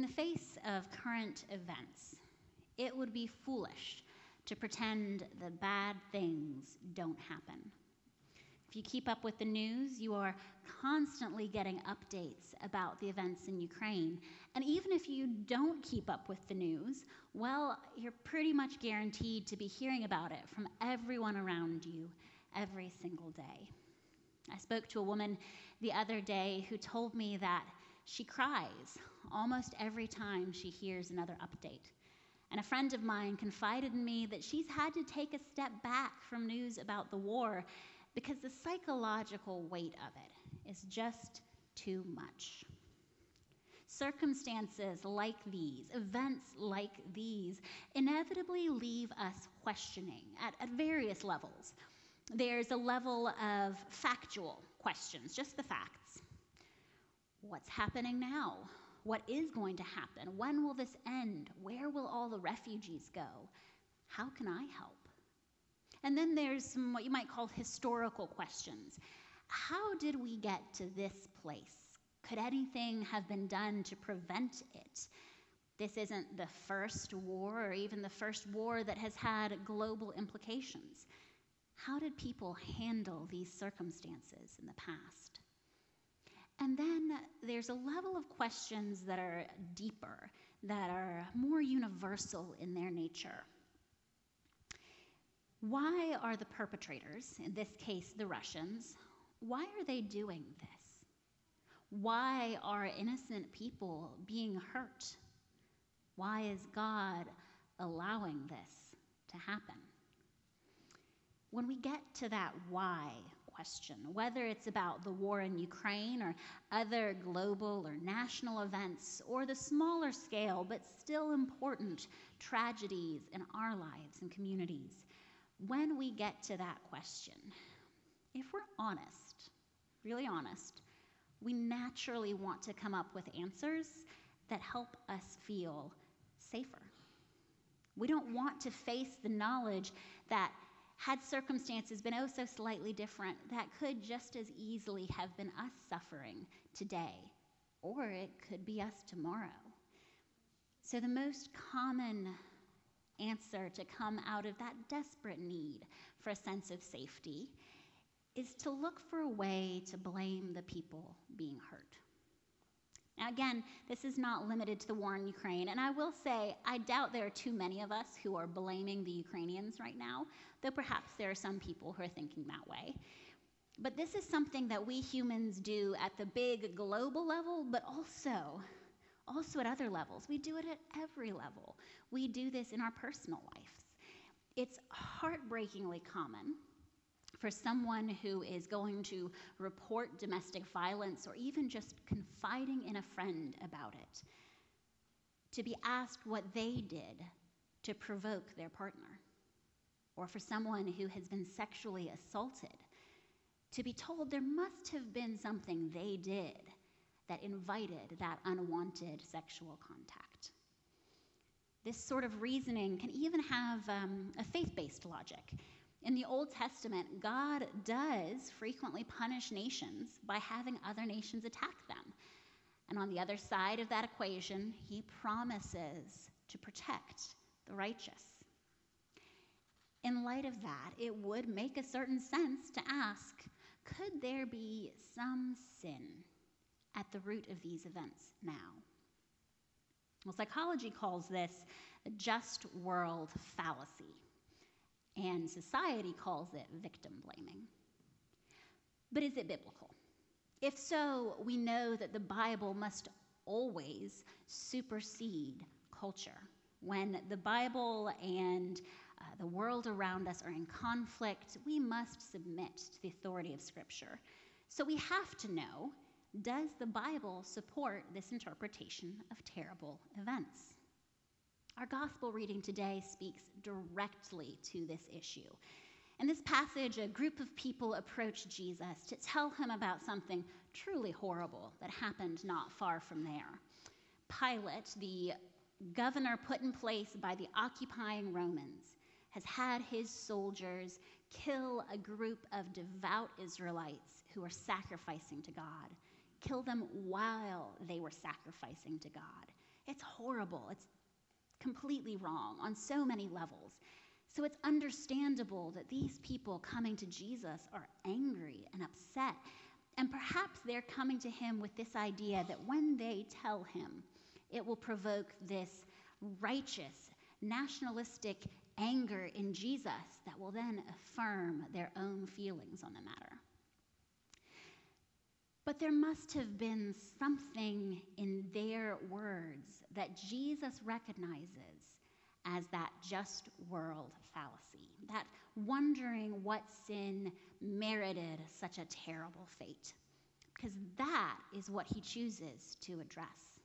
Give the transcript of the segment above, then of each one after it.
In the face of current events, it would be foolish to pretend that bad things don't happen. If you keep up with the news, you are constantly getting updates about the events in Ukraine. And even if you don't keep up with the news, well, you're pretty much guaranteed to be hearing about it from everyone around you every single day. I spoke to a woman the other day who told me that she cries almost every time she hears another update. And a friend of mine confided in me that she's had to take a step back from news about the war because the psychological weight of it is just too much. Circumstances like these, events like these, inevitably leave us questioning at, at various levels. There's a level of factual questions, just the facts. What's happening now? What is going to happen? When will this end? Where will all the refugees go? How can I help? And then there's some what you might call historical questions. How did we get to this place? Could anything have been done to prevent it? This isn't the first war or even the first war that has had global implications. How did people handle these circumstances in the past? And then there's a level of questions that are deeper, that are more universal in their nature. Why are the perpetrators, in this case the Russians, why are they doing this? Why are innocent people being hurt? Why is God allowing this to happen? When we get to that why question, whether it's about the war in Ukraine or other global or national events, or the smaller scale but still important tragedies in our lives and communities, when we get to that question, if we're honest, really honest, we naturally want to come up with answers that help us feel safer. We don't want to face the knowledge that had circumstances been oh so slightly different, that could just as easily have been us suffering today, or it could be us tomorrow. So, the most common answer to come out of that desperate need for a sense of safety is to look for a way to blame the people being hurt. Again, this is not limited to the war in Ukraine, and I will say I doubt there are too many of us who are blaming the Ukrainians right now, though perhaps there are some people who are thinking that way. But this is something that we humans do at the big global level, but also also at other levels. We do it at every level. We do this in our personal lives. It's heartbreakingly common for someone who is going to report domestic violence or even just confiding in a friend about it to be asked what they did to provoke their partner, or for someone who has been sexually assaulted to be told there must have been something they did that invited that unwanted sexual contact. This sort of reasoning can even have um, a faith based logic. In the Old Testament, God does frequently punish nations by having other nations attack them. And on the other side of that equation, he promises to protect the righteous. In light of that, it would make a certain sense to ask could there be some sin at the root of these events now. Well, psychology calls this the just world fallacy, and society calls it victim blaming. But is it biblical? If so, we know that the Bible must always supersede culture. When the Bible and uh, the world around us are in conflict, we must submit to the authority of Scripture. So we have to know does the Bible support this interpretation of terrible events? Our gospel reading today speaks directly to this issue. In this passage, a group of people approach Jesus to tell him about something truly horrible that happened not far from there. Pilate, the governor put in place by the occupying Romans, has had his soldiers kill a group of devout Israelites who are sacrificing to God kill them while they were sacrificing to God. It's horrible. It's completely wrong on so many levels. So it's understandable that these people coming to Jesus are angry and upset. And perhaps they're coming to him with this idea that when they tell him, it will provoke this righteous, nationalistic anger in Jesus that will then affirm their own feelings on the matter. But there must have been something in their words that Jesus recognizes as that just world fallacy, that wondering what sin merited such a terrible fate, because that is what he chooses to address.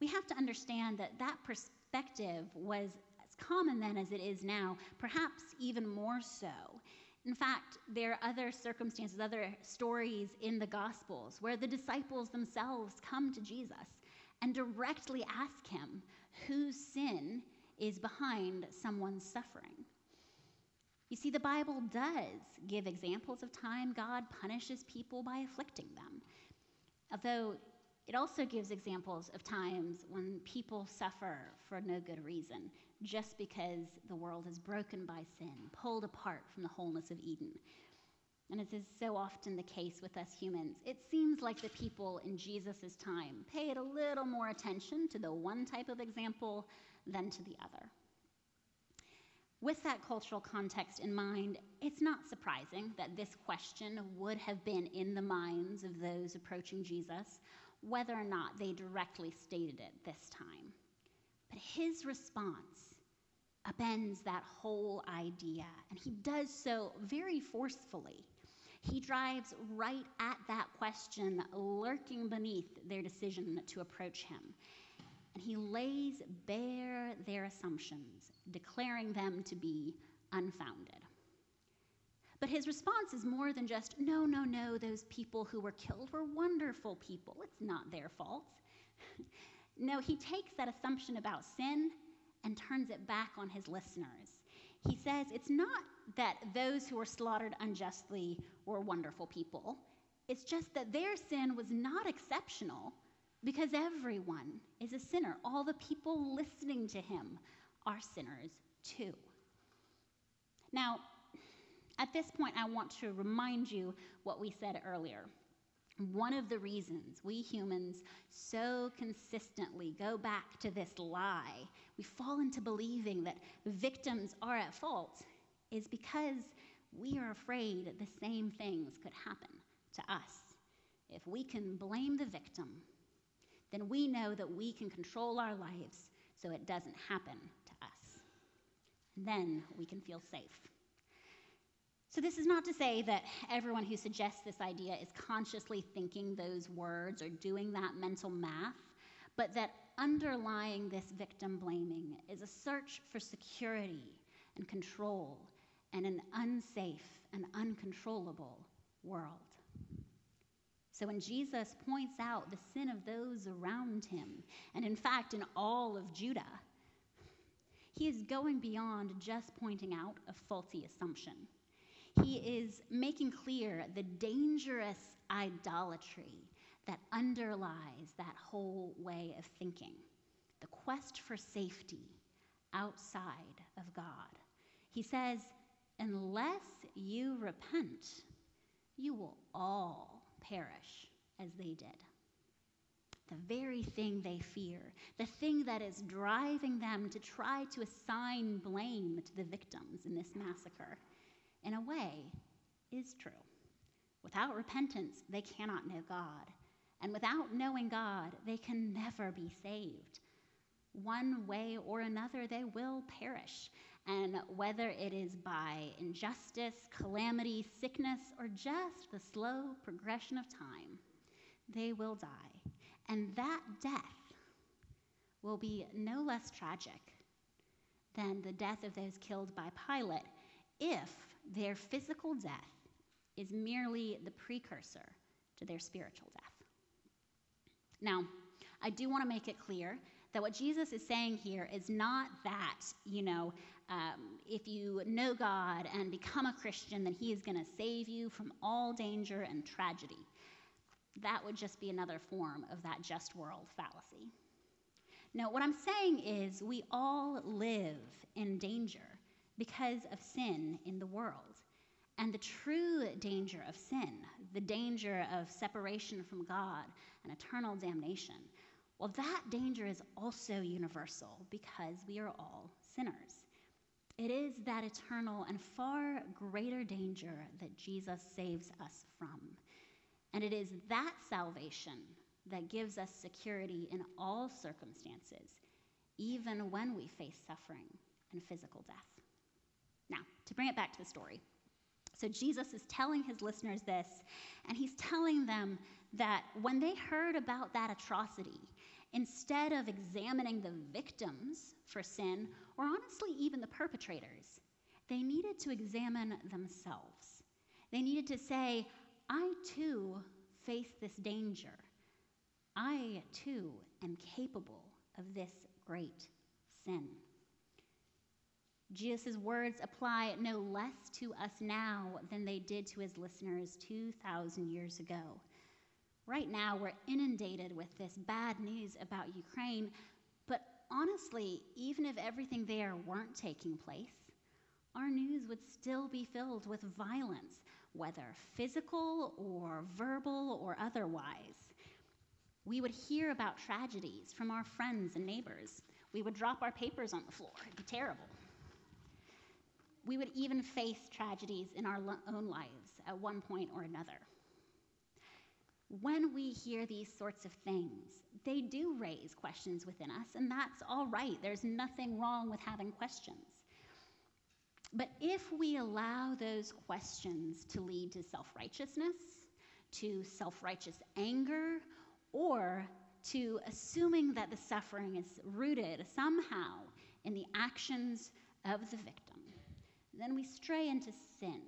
We have to understand that that perspective was as common then as it is now, perhaps even more so. In fact, there are other circumstances, other stories in the Gospels where the disciples themselves come to Jesus and directly ask him whose sin is behind someone's suffering. You see, the Bible does give examples of time God punishes people by afflicting them, although it also gives examples of times when people suffer for no good reason, just because the world is broken by sin, pulled apart from the wholeness of Eden. And as is so often the case with us humans, it seems like the people in Jesus' time paid a little more attention to the one type of example than to the other. With that cultural context in mind, it's not surprising that this question would have been in the minds of those approaching Jesus, whether or not they directly stated it this time. His response upends that whole idea, and he does so very forcefully. He drives right at that question lurking beneath their decision to approach him. And he lays bare their assumptions, declaring them to be unfounded. But his response is more than just, no, no, no, those people who were killed were wonderful people. It's not their fault. no, he takes that assumption about sin and turns it back on his listeners. He says it's not that those who were slaughtered unjustly were wonderful people, it's just that their sin was not exceptional because everyone is a sinner. All the people listening to him are sinners too. Now, at this point, I want to remind you what we said earlier. One of the reasons we humans so consistently go back to this lie, we fall into believing that victims are at fault, is because we are afraid that the same things could happen to us. If we can blame the victim, then we know that we can control our lives so it doesn't happen to us. then we can feel safe. So, this is not to say that everyone who suggests this idea is consciously thinking those words or doing that mental math, but that underlying this victim blaming is a search for security and control and an unsafe and uncontrollable world. So when Jesus points out the sin of those around him, and in fact in all of Judah, he is going beyond just pointing out a faulty assumption he is making clear the dangerous idolatry that underlies that whole way of thinking the quest for safety outside of God. He says, unless you repent, you will all perish as they did. The very thing they fear, the thing that is driving them to try to assign blame to the victims in this massacre in a way, is true. Without repentance, they cannot know God. And without knowing God, they can never be saved. One way or another, they will perish. And whether it is by injustice, calamity, sickness, or just the slow progression of time, they will die. And that death will be no less tragic than the death of those killed by Pilate if their physical death is merely the precursor to their spiritual death. Now, I do want to make it clear that what Jesus is saying here is not that, you know, um, if you know God and become a Christian, then He is going to save you from all danger and tragedy. That would just be another form of that just world fallacy. No, what I'm saying is we all live in danger because of sin in the world. And the true danger of sin, the danger of separation from God and eternal damnation, well, that danger is also universal because we are all sinners. It is that eternal and far greater danger that Jesus saves us from. And it is that salvation that gives us security in all circumstances, even when we face suffering and physical death. To bring it back to the story. So, Jesus is telling his listeners this, and he's telling them that when they heard about that atrocity, instead of examining the victims for sin, or honestly, even the perpetrators, they needed to examine themselves. They needed to say, I too face this danger. I too am capable of this great sin. Jesus' words apply no less to us now than they did to his listeners 2,000 years ago. Right now, we're inundated with this bad news about Ukraine, but honestly, even if everything there weren't taking place, our news would still be filled with violence, whether physical or verbal or otherwise. We would hear about tragedies from our friends and neighbors. We would drop our papers on the floor. It'd be terrible. We would even face tragedies in our own lives at one point or another. When we hear these sorts of things, they do raise questions within us, and that's all right. There's nothing wrong with having questions. But if we allow those questions to lead to self righteousness, to self righteous anger, or to assuming that the suffering is rooted somehow in the actions of the victim, then we stray into sin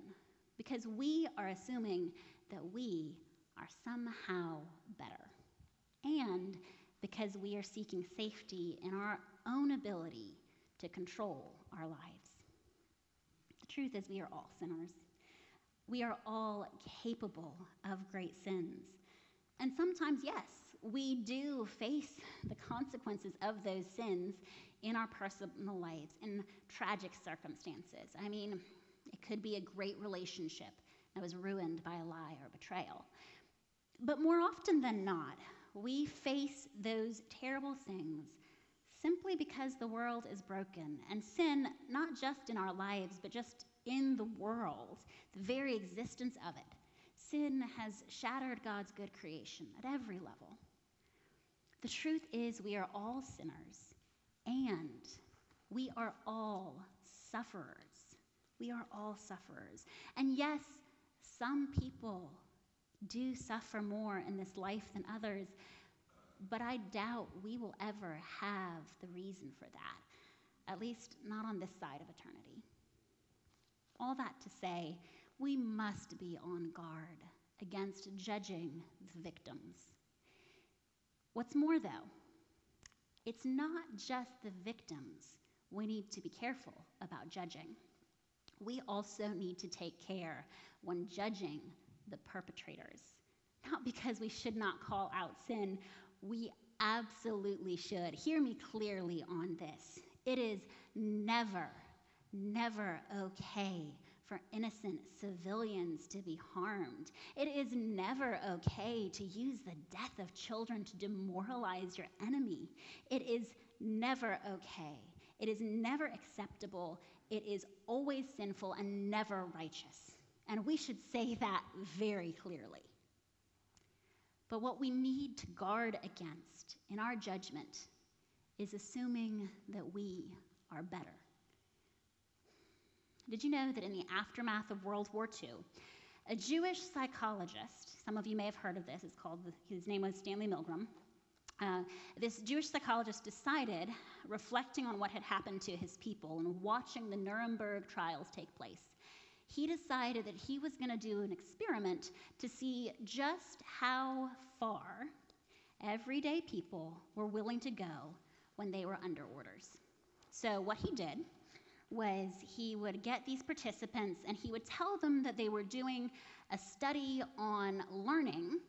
because we are assuming that we are somehow better. And because we are seeking safety in our own ability to control our lives. The truth is, we are all sinners. We are all capable of great sins. And sometimes, yes, we do face the consequences of those sins in our personal lives in tragic circumstances. I mean, it could be a great relationship that was ruined by a lie or betrayal. But more often than not, we face those terrible things simply because the world is broken and sin, not just in our lives, but just in the world, the very existence of it. Sin has shattered God's good creation at every level. The truth is, we are all sinners and we are all sufferers. We are all sufferers. And yes, some people do suffer more in this life than others, but I doubt we will ever have the reason for that, at least not on this side of eternity. All that to say, we must be on guard against judging the victims. What's more, though, it's not just the victims we need to be careful about judging. We also need to take care when judging the perpetrators. Not because we should not call out sin, we absolutely should. Hear me clearly on this. It is never, never okay for innocent civilians to be harmed. It is never okay to use the death of children to demoralize your enemy. It is never okay. It is never acceptable. It is always sinful and never righteous. And we should say that very clearly. But what we need to guard against in our judgment is assuming that we are better. Did you know that in the aftermath of World War II, a Jewish psychologist, some of you may have heard of this, it's called, his name was Stanley Milgram. Uh, this Jewish psychologist decided, reflecting on what had happened to his people and watching the Nuremberg trials take place, he decided that he was going to do an experiment to see just how far everyday people were willing to go when they were under orders. So, what he did was he would get these participants and he would tell them that they were doing a study on learning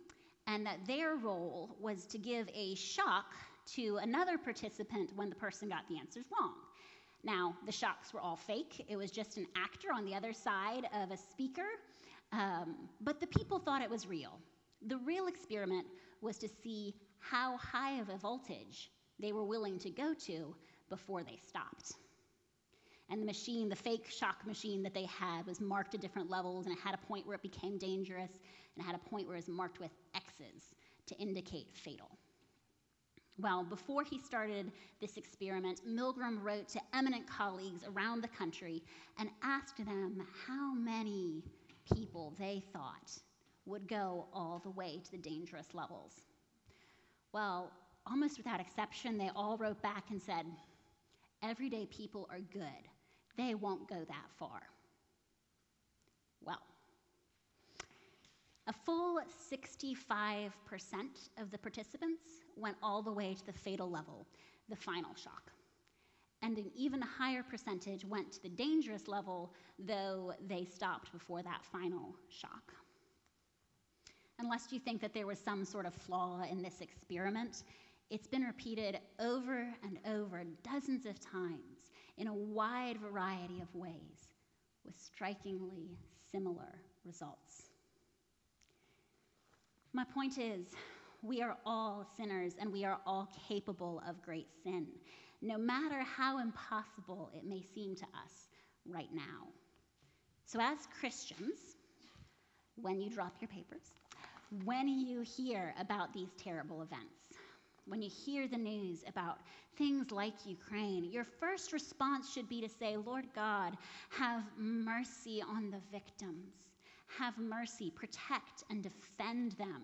and that their role was to give a shock to another participant when the person got the answers wrong. Now, the shocks were all fake. It was just an actor on the other side of a speaker, um, but the people thought it was real. The real experiment was to see how high of a voltage they were willing to go to before they stopped. And the machine, the fake shock machine that they had, was marked at different levels, and it had a point where it became dangerous, and it had a point where it was marked with X's to indicate fatal. Well, before he started this experiment, Milgram wrote to eminent colleagues around the country and asked them how many people they thought would go all the way to the dangerous levels. Well, almost without exception, they all wrote back and said, Everyday people are good. They won't go that far. Well, a full 65% of the participants went all the way to the fatal level, the final shock. And an even higher percentage went to the dangerous level, though they stopped before that final shock. Unless you think that there was some sort of flaw in this experiment, it's been repeated over and over dozens of times in a wide variety of ways with strikingly similar results. My point is, we are all sinners and we are all capable of great sin, no matter how impossible it may seem to us right now. So, as Christians, when you drop your papers, when you hear about these terrible events, when you hear the news about things like Ukraine, your first response should be to say, Lord God, have mercy on the victims. Have mercy, protect and defend them.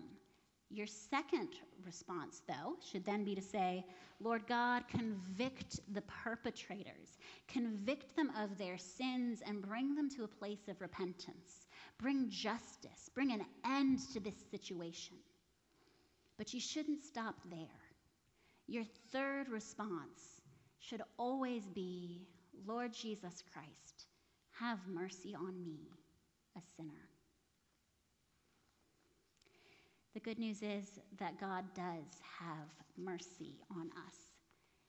Your second response, though, should then be to say, Lord God, convict the perpetrators, convict them of their sins, and bring them to a place of repentance. Bring justice, bring an end to this situation. But you shouldn't stop there. Your third response should always be, Lord Jesus Christ, have mercy on me, a sinner. The good news is that God does have mercy on us.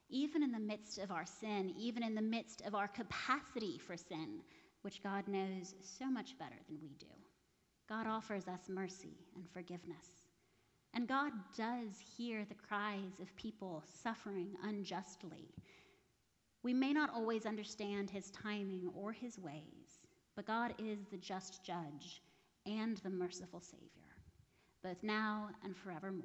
Even in the midst of our sin, even in the midst of our capacity for sin, which God knows so much better than we do, God offers us mercy and forgiveness. And God does hear the cries of people suffering unjustly. We may not always understand his timing or his ways, but God is the just judge and the merciful Savior both now and forevermore.